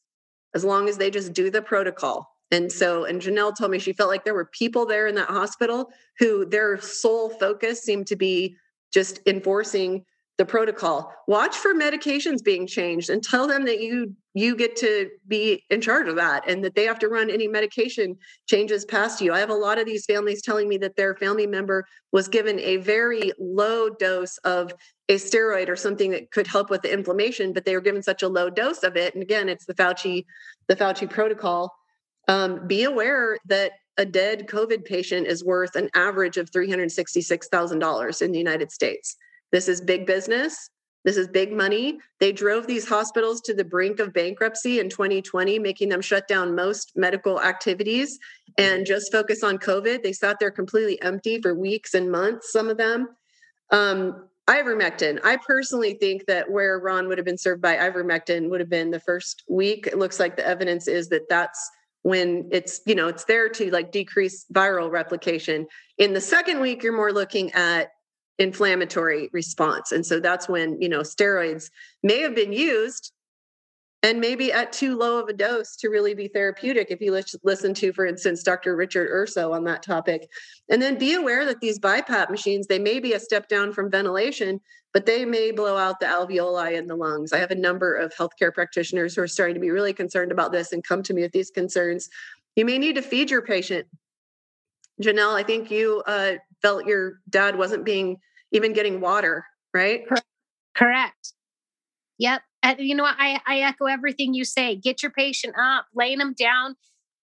as long as they just do the protocol. And so, and Jennell told me she felt like there were people there in that hospital who their sole focus seemed to be just enforcing the protocol. Watch for medications being changed and tell them that you you get to be in charge of that and that they have to run any medication changes past you. I have a lot of these families telling me that their family member was given a very low dose of a steroid or something that could help with the inflammation, but they were given such a low dose of it. And again, it's the Fauci, the Fauci protocol. Um, be aware that a dead COVID patient is worth an average of $366,000 in the United States. This is big business. This is big money. They drove these hospitals to the brink of bankruptcy in 2020, making them shut down most medical activities and just focus on COVID. They sat there completely empty for weeks and months, some of them. Um, ivermectin. I personally think that where Ron would have been served by ivermectin would have been the first week. It looks like the evidence is that that's when it's you know it's there to like decrease viral replication in the second week you're more looking at inflammatory response. And so that's when, you know, steroids may have been used and maybe at too low of a dose to really be therapeutic if you listen to for instance dr richard urso on that topic. And then be aware that these bipap machines they may be a step down from ventilation but they may blow out the alveoli in the lungs. I have a number of healthcare practitioners who are starting to be really concerned about this and come to me with these concerns. You may need to feed your patient. Jennell i think you uh, felt your dad wasn't being even getting water, right? Correct. Yep. And you know what? I, I echo everything you say. Get your patient up, laying them down,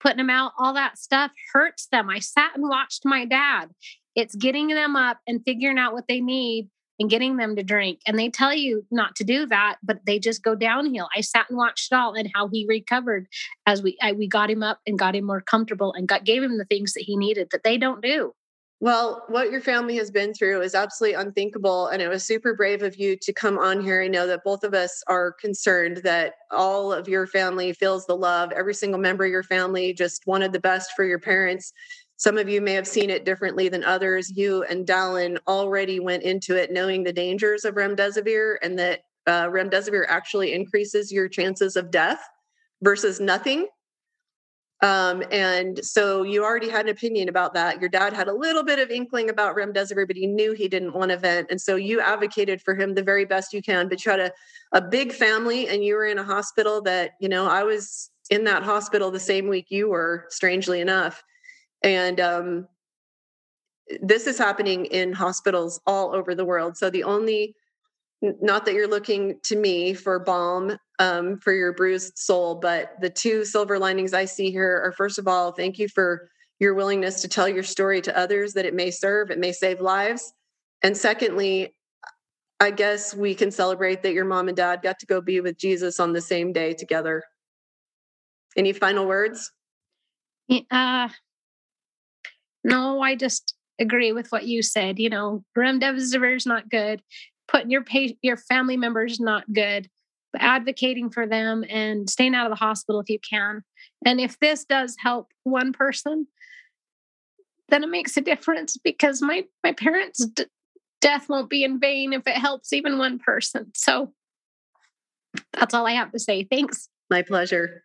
putting them out, all that stuff hurts them. I sat and watched my dad. It's getting them up and figuring out what they need and getting them to drink. And they tell you not to do that, but they just go downhill. I sat and watched it all and how he recovered as we I, we got him up and got him more comfortable and got gave him the things that he needed that they don't do. Well, what your family has been through is absolutely unthinkable. And it was super brave of you to come on here. I know that both of us are concerned that all of your family feels the love. Every single member of your family just wanted the best for your parents. Some of you may have seen it differently than others. You and Dallin already went into it knowing the dangers of remdesivir and that uh, remdesivir actually increases your chances of death versus nothing. Um, and so you already had an opinion about that. Your dad had a little bit of inkling about remdesivir, but he knew he didn't want to vent. And so you advocated for him the very best you can. But you had a, a big family and you were in a hospital that, you know, I was in that hospital the same week you were, strangely enough. And um, this is happening in hospitals all over the world. So the only not that you're looking to me for balm um, for your bruised soul, but the two silver linings I see here are first of all, thank you for your willingness to tell your story to others that it may serve, it may save lives. And secondly, I guess we can celebrate that your mom and dad got to go be with Jesus on the same day together. Any final words? Uh, no, I just agree with what you said. You know, remdesivir is not good putting your pa- your family members not good but advocating for them and staying out of the hospital if you can. And if this does help one person then it makes a difference because my my parents d- death won't be in vain if it helps even one person. So that's all i have to say. Thanks. My pleasure.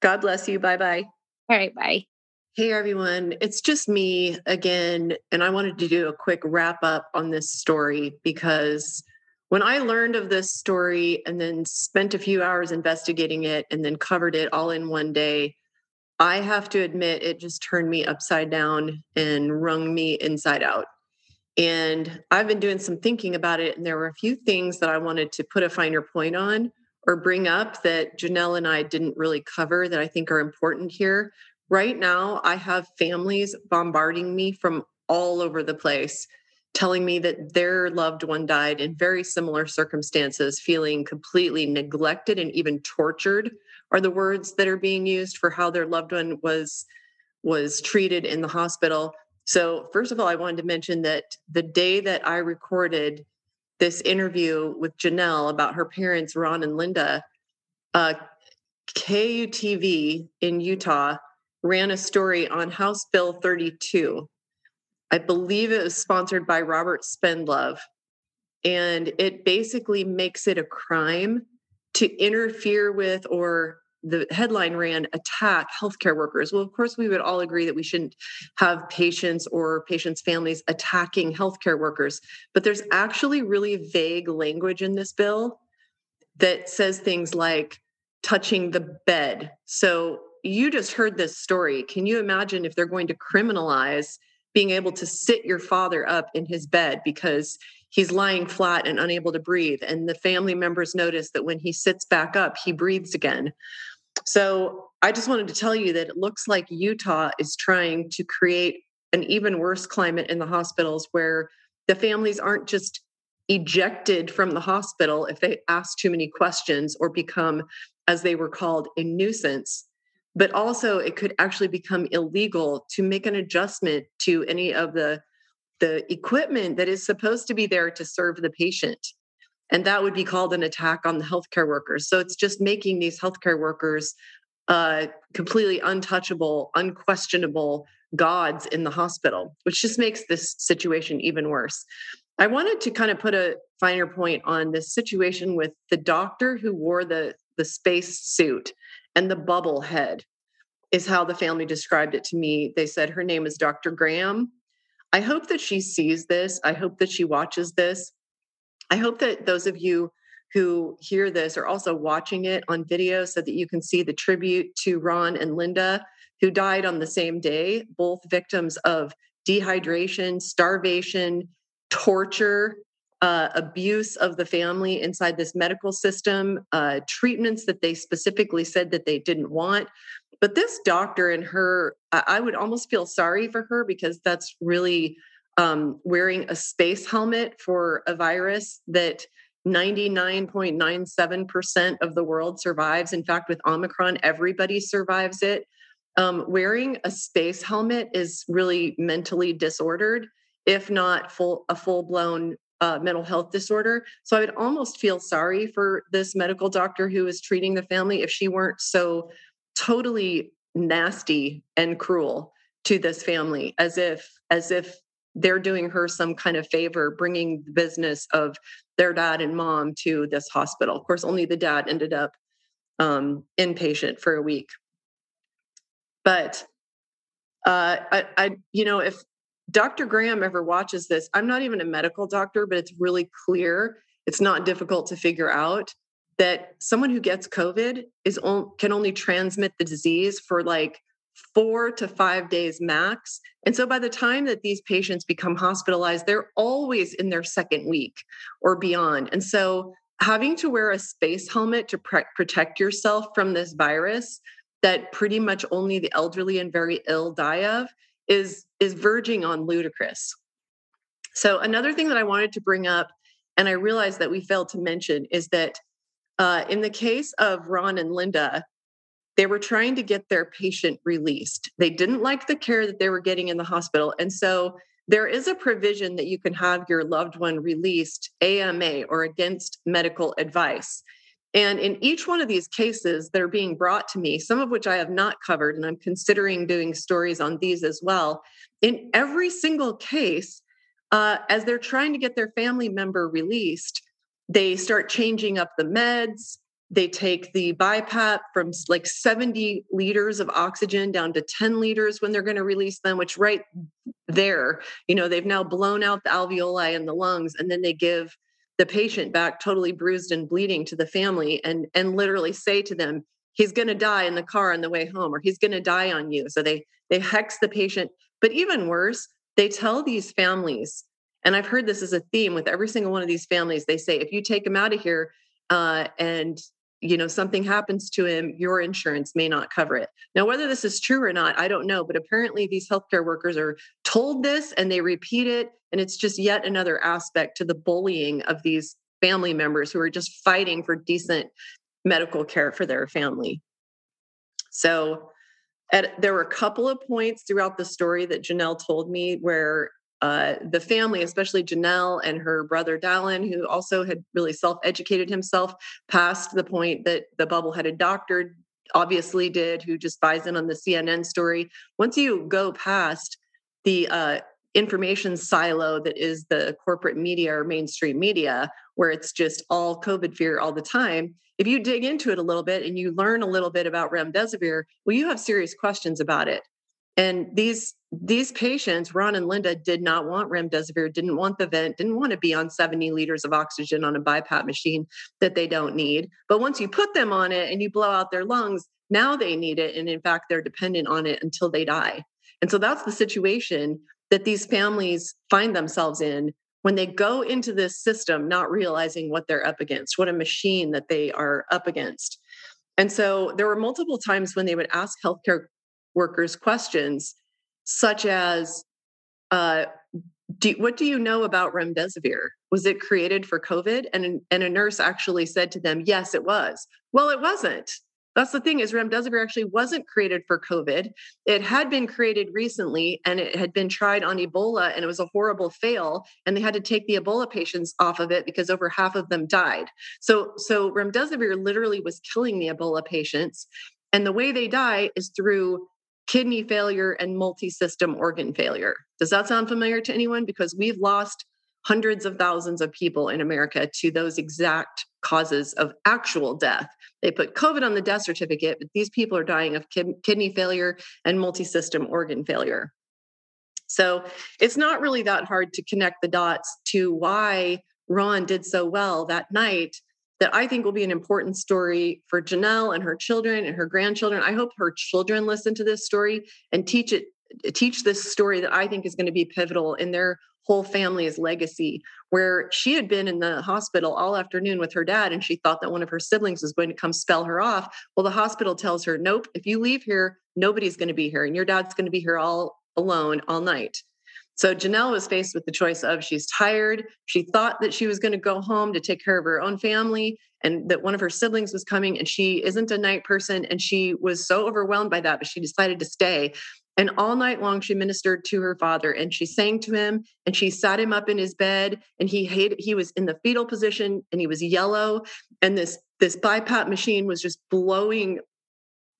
God bless you. Bye bye all right bye Hey everyone, it's just me again. And I wanted to do a quick wrap up on this story because when I learned of this story and then spent a few hours investigating it and then covered it all in one day, I have to admit it just turned me upside down and wrung me inside out. And I've been doing some thinking about it, and there were a few things that I wanted to put a finer point on or bring up that Jennell and I didn't really cover that I think are important here. Right now, I have families bombarding me from all over the place, telling me that their loved one died in very similar circumstances, feeling completely neglected and even tortured are the words that are being used for how their loved one was was treated in the hospital. So, first of all, I wanted to mention that the day that I recorded this interview with Jennell about her parents, Ron and Linda, uh, KUTV in Utah ran a story on House Bill 32. I believe it was sponsored by Robert Spendlove. And it basically makes it a crime to interfere with or the headline ran attack healthcare workers. Well, of course, we would all agree that we shouldn't have patients or patients' families attacking healthcare workers. But there's actually really vague language in this bill that says things like touching the bed. So you just heard this story. Can you imagine if they're going to criminalize being able to sit your father up in his bed because he's lying flat and unable to breathe? And the family members notice that when he sits back up, he breathes again. So I just wanted to tell you that it looks like Utah is trying to create an even worse climate in the hospitals where the families aren't just ejected from the hospital if they ask too many questions or become, as they were called, a nuisance. But also, it could actually become illegal to make an adjustment to any of the, the equipment that is supposed to be there to serve the patient. And that would be called an attack on the healthcare workers. So it's just making these healthcare workers uh, completely untouchable, unquestionable gods in the hospital, which just makes this situation even worse. I wanted to kind of put a finer point on this situation with the doctor who wore the the space suit and the bubble head is how the family described it to me. They said her name is Dr. Graham. I hope that she sees this. I hope that she watches this. I hope that those of you who hear this are also watching it on video so that you can see the tribute to Ron and Linda, who died on the same day, both victims of dehydration, starvation, torture, uh, abuse of the family inside this medical system, uh, treatments that they specifically said that they didn't want. But this doctor and her, I would almost feel sorry for her because that's really um, wearing a space helmet for a virus that 99.97% of the world survives. In fact, with Omicron, everybody survives it. Um, wearing a space helmet is really mentally disordered, if not full a full blown uh, mental health disorder. So I would almost feel sorry for this medical doctor who is treating the family if she weren't so totally nasty and cruel to this family, as if as if they're doing her some kind of favor bringing the business of their dad and mom to this hospital. Of course, only the dad ended up um, inpatient for a week. But uh, I, I, you know, if Dr. Graham ever watches this, I'm not even a medical doctor, but it's really clear. It's not difficult to figure out that someone who gets COVID is on, can only transmit the disease for like four to five days max. And so by the time that these patients become hospitalized, they're always in their second week or beyond. And so having to wear a space helmet to pre- protect yourself from this virus that pretty much only the elderly and very ill die of is is verging on ludicrous. So another thing that I wanted to bring up and I realized that we failed to mention is that uh, in the case of Ron and Linda, they were trying to get their patient released. They didn't like the care that they were getting in the hospital. And so there is a provision that you can have your loved one released AMA or against medical advice. And in each one of these cases that are being brought to me, some of which I have not covered, and I'm considering doing stories on these as well, in every single case, uh, as they're trying to get their family member released, they start changing up the meds. They take the BiPAP from like 70 liters of oxygen down to 10 liters when they're going to release them, which right there, you know, they've now blown out the alveoli in the lungs, and then they give the patient back totally bruised and bleeding to the family and and literally say to them, he's going to die in the car on the way home, or he's going to die on you. So they they hex the patient. But even worse, they tell these families, and I've heard this as a theme with every single one of these families. They say, if you take him out of here, uh, and you know something happens to him your insurance may not cover it. Now whether this is true or not i don't know but apparently these healthcare workers are told this and they repeat it and it's just yet another aspect to the bullying of these family members who are just fighting for decent medical care for their family. So at, there were a couple of points throughout the story that Jennell told me where uh, the family, especially Jennell and her brother Dallin, who also had really self educated himself past the point that the bubble-headed doctor obviously did, who just buys in on the CNN story. Once you go past the uh, information silo that is the corporate media or mainstream media, where it's just all COVID fear all the time, if you dig into it a little bit and you learn a little bit about remdesivir, well, you have serious questions about it. And these these patients, Ron and Linda, did not want remdesivir, didn't want the vent, didn't want to be on 70 liters of oxygen on a BiPAP machine that they don't need. But once you put them on it and you blow out their lungs, now they need it. And in fact, they're dependent on it until they die. And so that's the situation that these families find themselves in when they go into this system, not realizing what they're up against, what a machine that they are up against. And so there were multiple times when they would ask healthcare workers questions such as uh, do, what do you know about remdesivir? Was it created for covid? And, and a nurse actually said to them yes it was. Well it wasn't. That's the thing is remdesivir actually wasn't created for covid. It had been created recently and it had been tried on ebola and it was a horrible fail and they had to take the ebola patients off of it because over half of them died. So so remdesivir literally was killing the ebola patients and the way they die is through kidney failure and multi-system organ failure. Does that sound familiar to anyone? Because we've lost hundreds of thousands of people in America to those exact causes of actual death. They put COVID on the death certificate, but these people are dying of kidney failure and multi-system organ failure. So it's not really that hard to connect the dots to why Ron did so well that night that I think will be an important story for Jennell and her children and her grandchildren. I hope her children listen to this story and teach it teach this story that I think is going to be pivotal in their whole family's legacy where she had been in the hospital all afternoon with her dad and she thought that one of her siblings was going to come spell her off well the hospital tells her nope if you leave here nobody's going to be here and your dad's going to be here all alone all night so Jennell was faced with the choice of she's tired. She thought that she was going to go home to take care of her own family and that one of her siblings was coming and she isn't a night person. And she was so overwhelmed by that, but she decided to stay. And all night long, she ministered to her father and she sang to him and she sat him up in his bed and he hated, he was in the fetal position and he was yellow. And this, this BiPAP machine was just blowing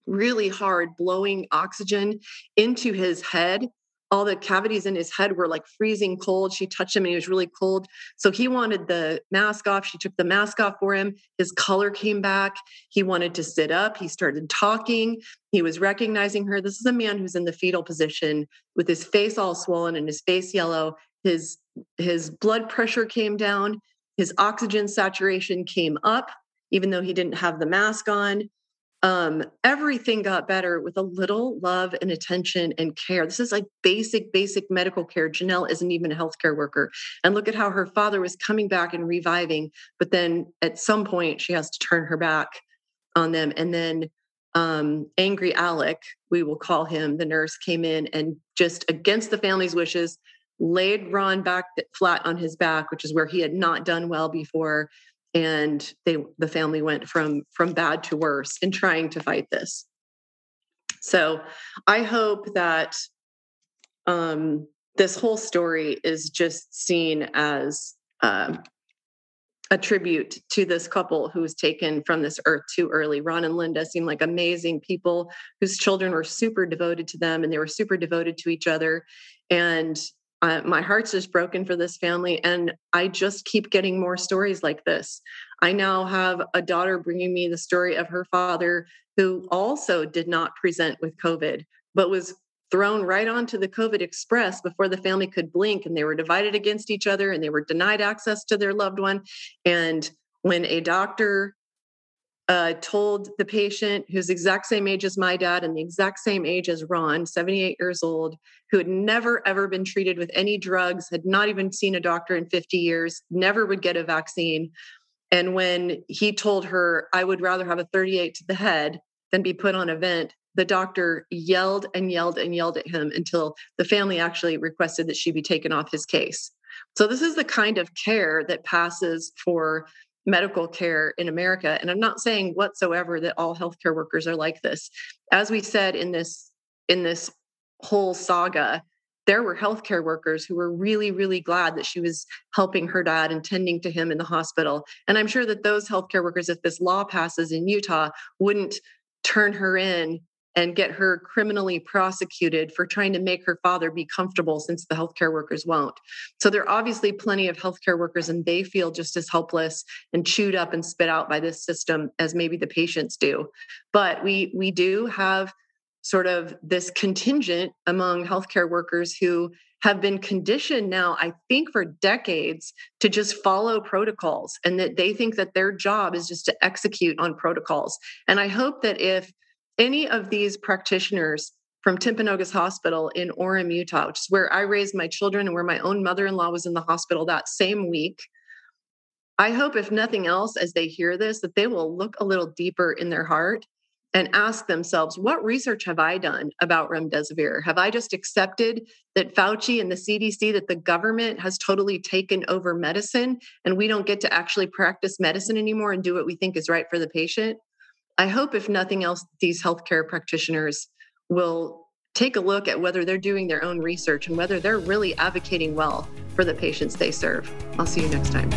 really hard, blowing oxygen into his head all the cavities in his head were like freezing cold. She touched him and he was really cold. So he wanted the mask off. She took the mask off for him. His color came back. He wanted to sit up. He started talking. He was recognizing her. This is a man who's in the fetal position with his face all swollen and his face yellow. His his blood pressure came down. His oxygen saturation came up, even though he didn't have the mask on um, everything got better with a little love and attention and care. This is like basic, basic medical care. Jennell isn't even a healthcare worker. And look at how her father was coming back and reviving. But then at some point, she has to turn her back on them. And then um, angry Alec, we will call him, the nurse came in and just against the family's wishes, laid Ron back flat on his back, which is where he had not done well before, and they the family went from from bad to worse in trying to fight this so i hope that um, this whole story is just seen as uh, a tribute to this couple who was taken from this earth too early. Ron and Linda seem like amazing people whose children were super devoted to them and they were super devoted to each other. And uh, my heart's just broken for this family. And I just keep getting more stories like this. I now have a daughter bringing me the story of her father who also did not present with COVID, but was thrown right onto the COVID Express before the family could blink. And they were divided against each other and they were denied access to their loved one. And when a doctor uh, told the patient who's exact same age as my dad and the exact same age as Ron, 78 years old, who had never ever been treated with any drugs, had not even seen a doctor in 50 years, never would get a vaccine. And when he told her, I would rather have a 38 to the head than be put on a vent, the doctor yelled and yelled and yelled at him until the family actually requested that she be taken off his case. So, this is the kind of care that passes for medical care in America. And I'm not saying whatsoever that all healthcare workers are like this. As we said in this in this whole saga, there were healthcare workers who were really, really glad that she was helping her dad and tending to him in the hospital. And I'm sure that those healthcare workers, if this law passes in Utah, wouldn't turn her in and get her criminally prosecuted for trying to make her father be comfortable since the healthcare workers won't. So there are obviously plenty of healthcare workers and they feel just as helpless and chewed up and spit out by this system as maybe the patients do. But we we do have sort of this contingent among healthcare workers who have been conditioned now, I think, for decades to just follow protocols and that they think that their job is just to execute on protocols. And I hope that if any of these practitioners from Timpanogos Hospital in Orem, Utah, which is where I raised my children and where my own mother in law was in the hospital that same week. I hope, if nothing else, as they hear this, that they will look a little deeper in their heart and ask themselves, what research have I done about remdesivir? Have I just accepted that Fauci and the CDC, that the government has totally taken over medicine and we don't get to actually practice medicine anymore and do what we think is right for the patient? I hope, if nothing else, these healthcare practitioners will take a look at whether they're doing their own research and whether they're really advocating well for the patients they serve. I'll see you next time.